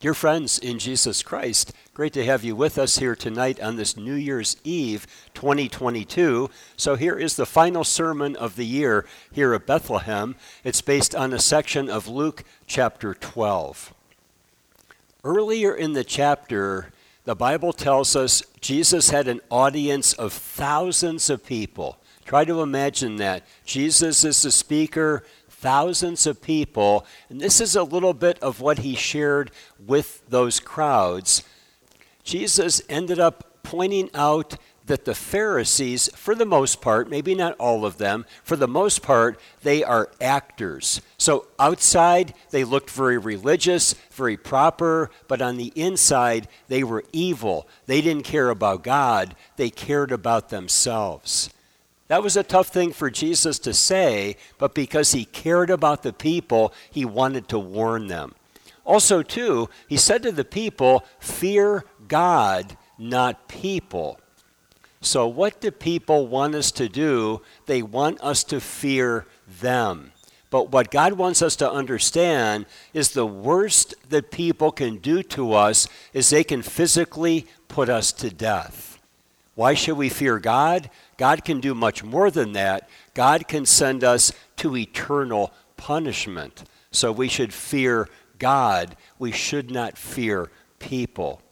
Dear friends in Jesus Christ, great to have you with us here tonight on this New Year's Eve 2022. So, here is the final sermon of the year here at Bethlehem. It's based on a section of Luke chapter 12. Earlier in the chapter, the Bible tells us Jesus had an audience of thousands of people. Try to imagine that. Jesus is the speaker, thousands of people. And this is a little bit of what he shared with those crowds. Jesus ended up pointing out that the Pharisees, for the most part, maybe not all of them, for the most part, they are actors. So outside, they looked very religious, very proper, but on the inside, they were evil. They didn't care about God, they cared about themselves. That was a tough thing for Jesus to say, but because he cared about the people, he wanted to warn them. Also, too, he said to the people, Fear God, not people. So, what do people want us to do? They want us to fear them. But what God wants us to understand is the worst that people can do to us is they can physically put us to death. Why should we fear God? God can do much more than that. God can send us to eternal punishment. So we should fear God. We should not fear people.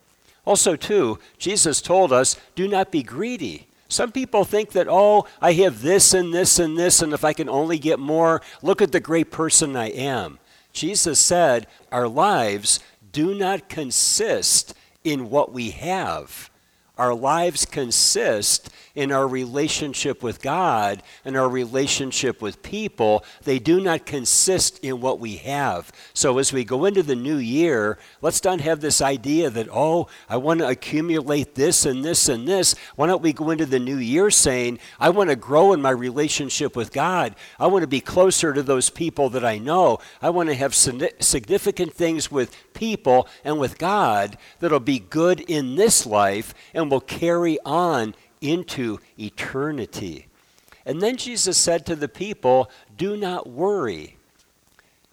Also, too, Jesus told us do not be greedy. Some people think that, oh, I have this and this and this, and if I can only get more, look at the great person I am. Jesus said, Our lives do not consist in what we have. Our lives consist in our relationship with God and our relationship with people. They do not consist in what we have. So as we go into the new year, let's not have this idea that, oh, I want to accumulate this and this and this. Why don't we go into the new year saying, I want to grow in my relationship with God. I want to be closer to those people that I know. I want to have significant things with people and with God that'll be good in this life and will carry on into eternity. And then Jesus said to the people, Do not worry.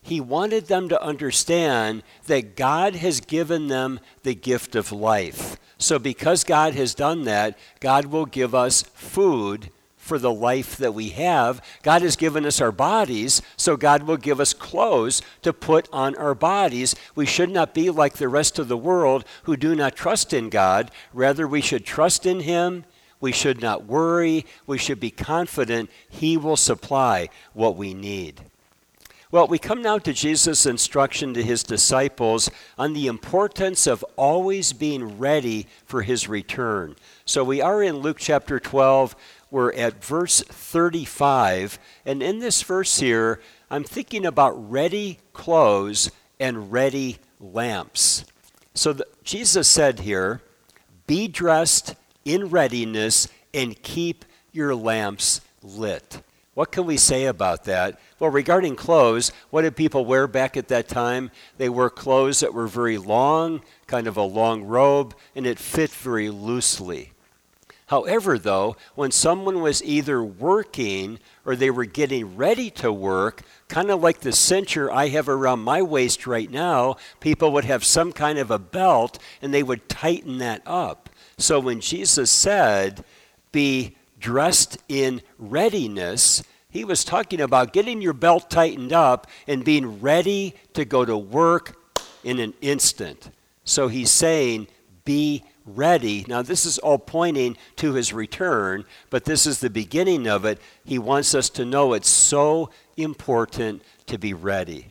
He wanted them to understand that God has given them the gift of life. So, because God has done that, God will give us food for the life that we have. God has given us our bodies, so God will give us clothes to put on our bodies. We should not be like the rest of the world who do not trust in God. Rather, we should trust in Him. We should not worry. We should be confident He will supply what we need. Well, we come now to Jesus' instruction to his disciples on the importance of always being ready for his return. So we are in Luke chapter 12 we're at verse 35. And in this verse here, I'm thinking about ready clothes and ready lamps. So the, Jesus said here, Be dressed in readiness and keep your lamps lit. What can we say about that? Well, regarding clothes, what did people wear back at that time? They wore clothes that were very long, kind of a long robe, and it fit very loosely. However, though, when someone was either working or they were getting ready to work, kind of like the cincher I have around my waist right now, people would have some kind of a belt and they would tighten that up. So when Jesus said, be dressed in readiness, he was talking about getting your belt tightened up and being ready to go to work in an instant. So he's saying, be ready. Now, this is all pointing to his return, but this is the beginning of it. He wants us to know it's so important to be ready.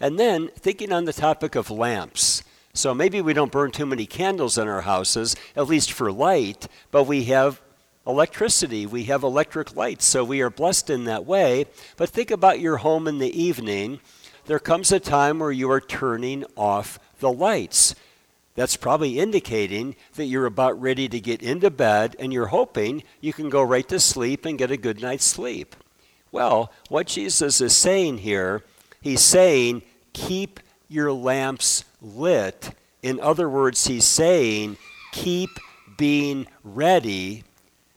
And then, thinking on the topic of lamps. So maybe we don't burn too many candles in our houses, at least for light, but we have electricity. We have electric lights, so we are blessed in that way. But think about your home in the evening. There comes a time where you are turning off the lights. That's probably indicating that you're about ready to get into bed and you're hoping you can go right to sleep and get a good night's sleep. Well, what Jesus is saying here, he's saying, keep your lamps lit. In other words, he's saying, keep being ready.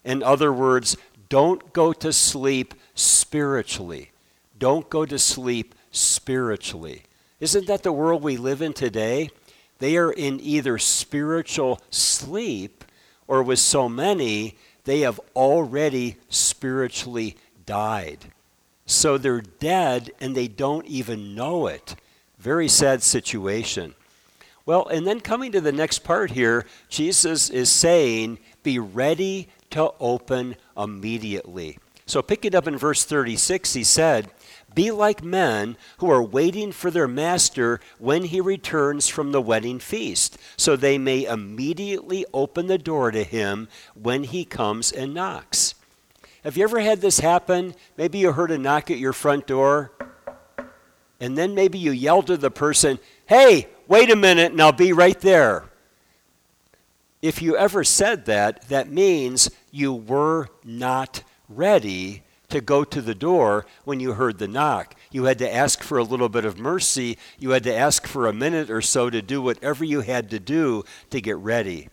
In other words, don't go to sleep spiritually. Don't go to sleep spiritually. Isn't that the world we live in today? They are in either spiritual sleep or with so many, they have already spiritually died. So they're dead and they don't even know it. Very sad situation. Well, and then coming to the next part here, Jesus is saying, Be ready to open immediately. So pick it up in verse 36, he said, be like men who are waiting for their master when he returns from the wedding feast, so they may immediately open the door to him when he comes and knocks. Have you ever had this happen? Maybe you heard a knock at your front door, and then maybe you yelled to the person, Hey, wait a minute, and I'll be right there. If you ever said that, that means you were not ready to go to the door when you heard the knock. You had to ask for a little bit of mercy. You had to ask for a minute or so to do whatever you had to do to get ready.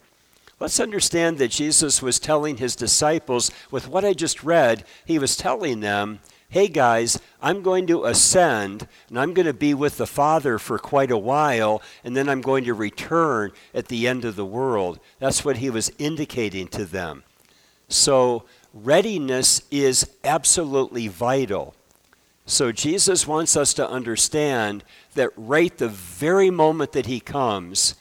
Let's understand that Jesus was telling his disciples, with what I just read, he was telling them, hey guys, I'm going to ascend and I'm going to be with the Father for quite a while, and then I'm going to return at the end of the world. That's what he was indicating to them. So, readiness is absolutely vital. So Jesus wants us to understand that right the very moment that he comes,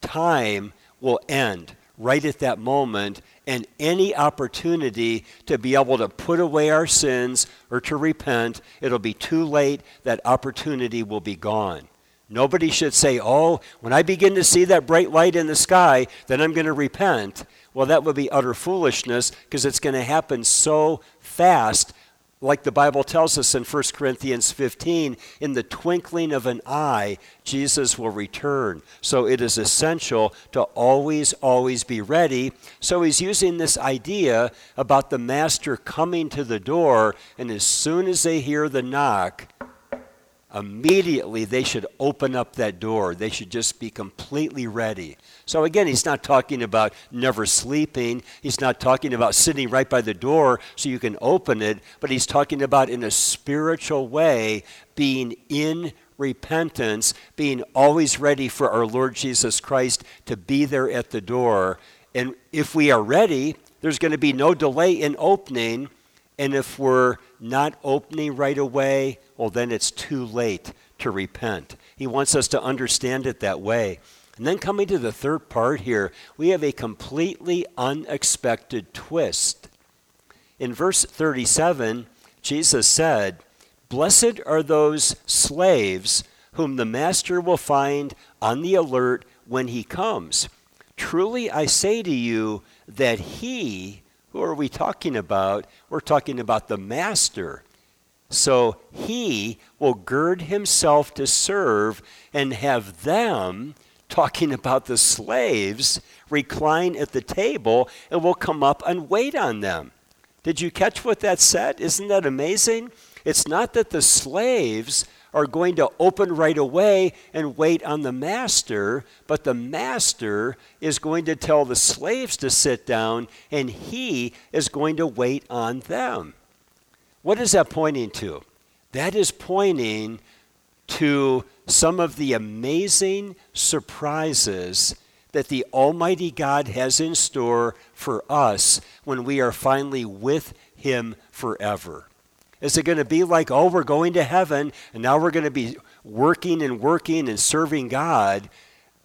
time will end right at that moment, and any opportunity to be able to put away our sins or to repent, it'll be too late. That opportunity will be gone. Nobody should say, Oh, when I begin to see that bright light in the sky, then I'm going to repent. Well, that would be utter foolishness because it's going to happen so fast. Like the Bible tells us in 1 Corinthians 15, in the twinkling of an eye, Jesus will return. So it is essential to always, always be ready. So he's using this idea about the master coming to the door, and as soon as they hear the knock, immediately they should open up that door. They should just be completely ready. So, again, he's not talking about never sleeping. He's not talking about sitting right by the door so you can open it, but he's talking about in a spiritual way being in repentance, being always ready for our Lord Jesus Christ to be there at the door. And if we are ready, there's going to be no delay in opening. And if we're not opening right away, well, then it's too late to repent. He wants us to understand it that way. And then coming to the third part here, we have a completely unexpected twist. In verse 37, Jesus said, Blessed are those slaves whom the master will find on the alert when he comes. Truly I say to you that he, who are we talking about? We're talking about the master so he will gird himself to serve and have them, talking about the slaves, recline at the table and will come up and wait on them. Did you catch what that said? Isn't that amazing? It's not that the slaves are going to open right away and wait on the master, but the master is going to tell the slaves to sit down and he is going to wait on them. What is that pointing to? That is pointing to some of the amazing surprises that the Almighty God has in store for us when we are finally with Him forever. Is it going to be like, oh, we're going to heaven and now we're going to be working and working and serving God?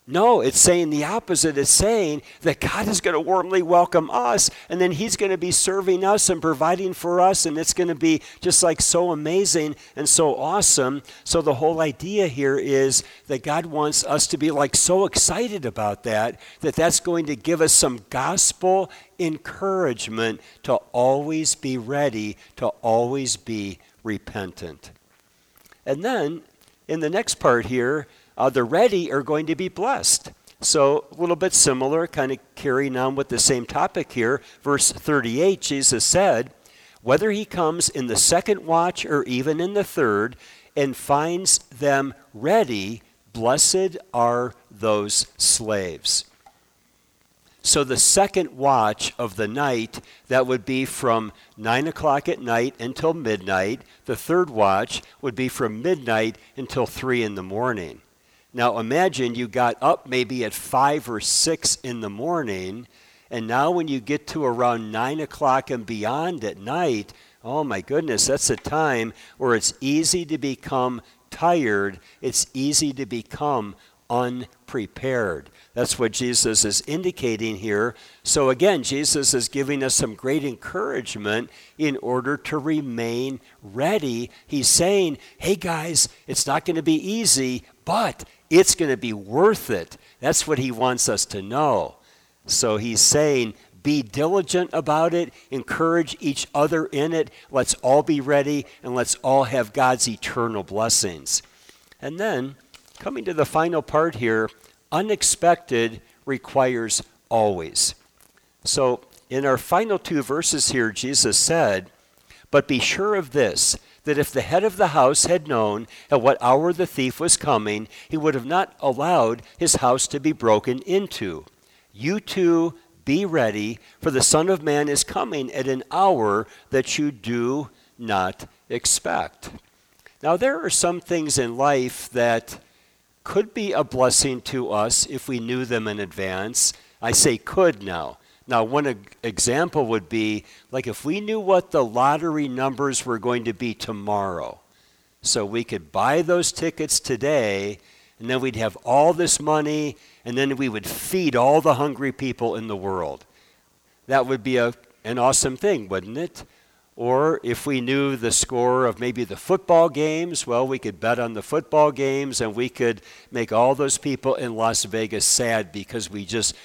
No, it's saying the opposite. It's saying that God is going to warmly welcome us, and then He's going to be serving us and providing for us, and it's going to be just like so amazing and so awesome. So, the whole idea here is that God wants us to be like so excited about that, that that's going to give us some gospel encouragement to always be ready, to always be repentant. And then, in the next part here, uh, the ready are going to be blessed. So, a little bit similar, kind of carrying on with the same topic here. Verse 38, Jesus said, Whether he comes in the second watch or even in the third, and finds them ready, blessed are those slaves. So the second watch of the night, that would be from 9 o'clock at night until midnight. The third watch would be from midnight until 3 in the morning. Now imagine you got up maybe at 5 or 6 in the morning, and now when you get to around 9 o'clock and beyond at night, oh my goodness, that's a time where it's easy to become tired, it's easy to become unprepared. That's what Jesus is indicating here. So, again, Jesus is giving us some great encouragement in order to remain ready. He's saying, hey guys, it's not going to be easy, but it's going to be worth it. That's what he wants us to know. So he's saying, be diligent about it, encourage each other in it. Let's all be ready and let's all have God's eternal blessings. And then, coming to the final part here, unexpected requires always. So, in our final two verses here, Jesus said, But be sure of this that if the head of the house had known at what hour the thief was coming, he would have not allowed his house to be broken into. You too be ready, for the Son of Man is coming at an hour that you do not expect. Now, there are some things in life that could be a blessing to us if we knew them in advance. I say could now. Now, one example would be like if we knew what the lottery numbers were going to be tomorrow, so we could buy those tickets today, and then we'd have all this money, and then we would feed all the hungry people in the world. That would be a, an awesome thing, wouldn't it? Or if we knew the score of maybe the football games, well, we could bet on the football games and we could make all those people in Las Vegas sad because we just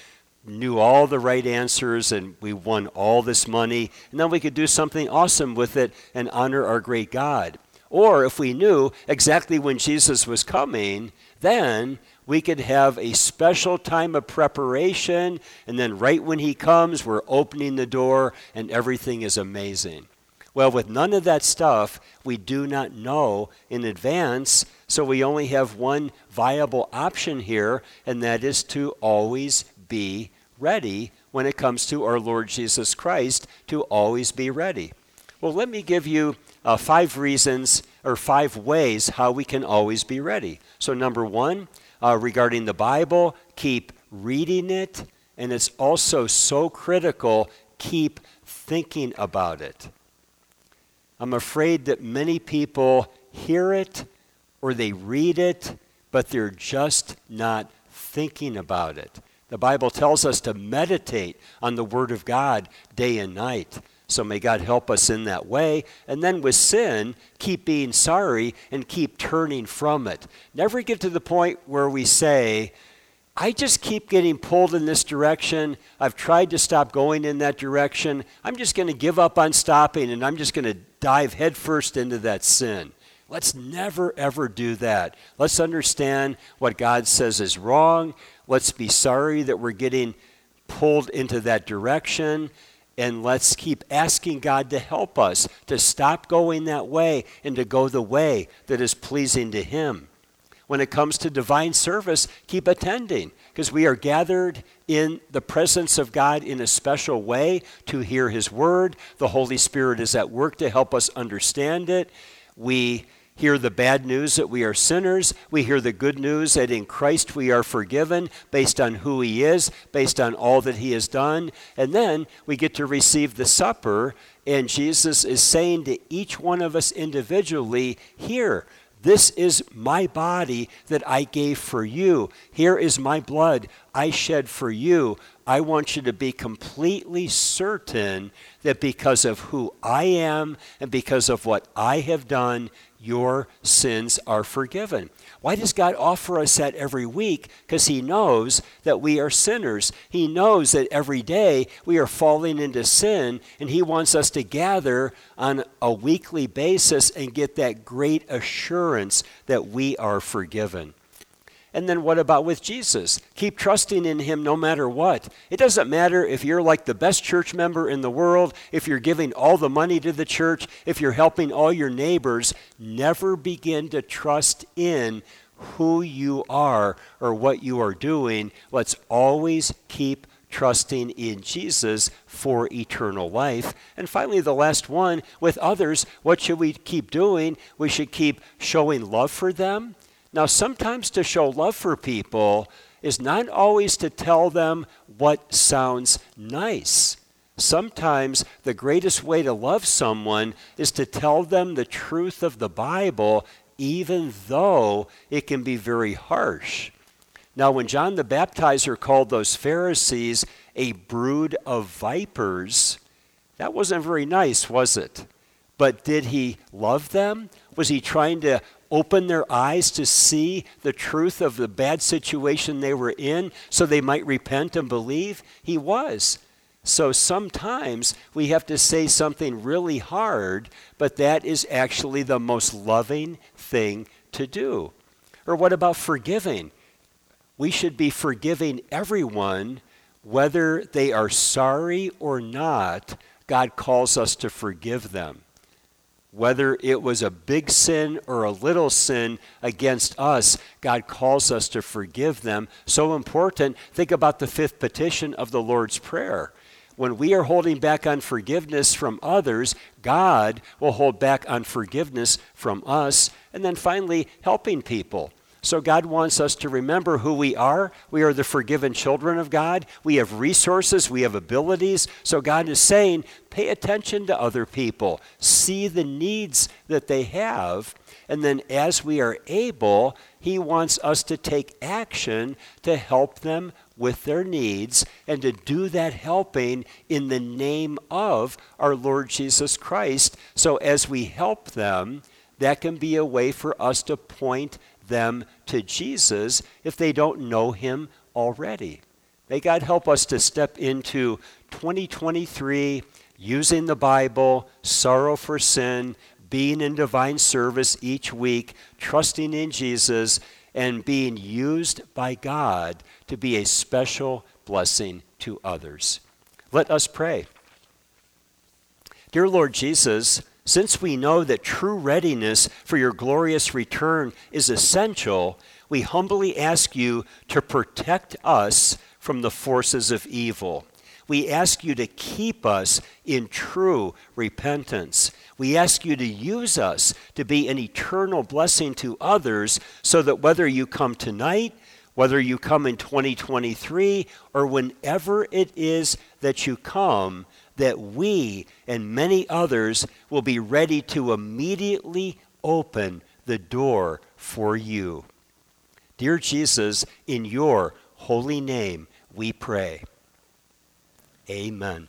knew all the right answers and we won all this money, and then we could do something awesome with it and honor our great God. Or if we knew exactly when Jesus was coming, then we could have a special time of preparation, and then right when he comes, we're opening the door and everything is amazing. Well, with none of that stuff, we do not know in advance, so we only have one viable option here, and that is to always be ready when it comes to our Lord Jesus Christ, to always be ready. Well, let me give you uh, five reasons or five ways how we can always be ready. So, number one, uh, regarding the Bible, keep reading it, and it's also so critical, keep thinking about it. I'm afraid that many people hear it or they read it, but they're just not thinking about it. The Bible tells us to meditate on the Word of God day and night. So may God help us in that way. And then with sin, keep being sorry and keep turning from it. Never get to the point where we say, I just keep getting pulled in this direction. I've tried to stop going in that direction. I'm just going to give up on stopping and I'm just going to dive headfirst into that sin. Let's never, ever do that. Let's understand what God says is wrong Let's be sorry that we're getting pulled into that direction. And let's keep asking God to help us to stop going that way and to go the way that is pleasing to Him. When it comes to divine service, keep attending because we are gathered in the presence of God in a special way to hear His word. The Holy Spirit is at work to help us understand it. We hear the bad news that we are sinners. We hear the good news that in Christ we are forgiven based on who He is, based on all that He has done. And then we get to receive the supper, and Jesus is saying to each one of us individually, Here, this is my body that I gave for you. Here is my blood I shed for you. I want you to be completely certain that because of who I am and because of what I have done, your sins are forgiven. Why does God offer us that every week? Because He knows that we are sinners. He knows that every day we are falling into sin, and He wants us to gather on a weekly basis and get that great assurance that we are forgiven. And then what about with Jesus? Keep trusting in him no matter what. It doesn't matter if you're like the best church member in the world, if you're giving all the money to the church, if you're helping all your neighbors, never begin to trust in who you are or what you are doing. Let's always keep trusting in Jesus for eternal life. And finally, the last one with others, what should we keep doing? We should keep showing love for them Now, sometimes to show love for people is not always to tell them what sounds nice. Sometimes the greatest way to love someone is to tell them the truth of the Bible, even though it can be very harsh. Now, when John the Baptizer called those Pharisees a brood of vipers, that wasn't very nice, was it? But did he love them? Was he trying to open their eyes to see the truth of the bad situation they were in so they might repent and believe? He was. So sometimes we have to say something really hard, but that is actually the most loving thing to do. Or what about forgiving? We should be forgiving everyone, whether they are sorry or not. God calls us to forgive them whether it was a big sin or a little sin against us, God calls us to forgive them. So important. Think about the fifth petition of the Lord's Prayer. When we are holding back on forgiveness from others, God will hold back on forgiveness from us. And then finally, helping people. So God wants us to remember who we are. We are the forgiven children of God. We have resources, we have abilities. So God is saying, pay attention to other people, see the needs that they have. And then as we are able, He wants us to take action to help them with their needs and to do that helping in the name of our Lord Jesus Christ. So as we help them, that can be a way for us to point them to Jesus if they don't know him already. May God help us to step into 2023 using the Bible, sorrow for sin, being in divine service each week, trusting in Jesus, and being used by God to be a special blessing to others. Let us pray. Dear Lord Jesus, since we know that true readiness for your glorious return is essential, we humbly ask you to protect us from the forces of evil. We ask you to keep us in true repentance. We ask you to use us to be an eternal blessing to others so that whether you come tonight, whether you come in 2023, or whenever it is that you come, that we and many others will be ready to immediately open the door for you. Dear Jesus, in your holy name we pray. Amen.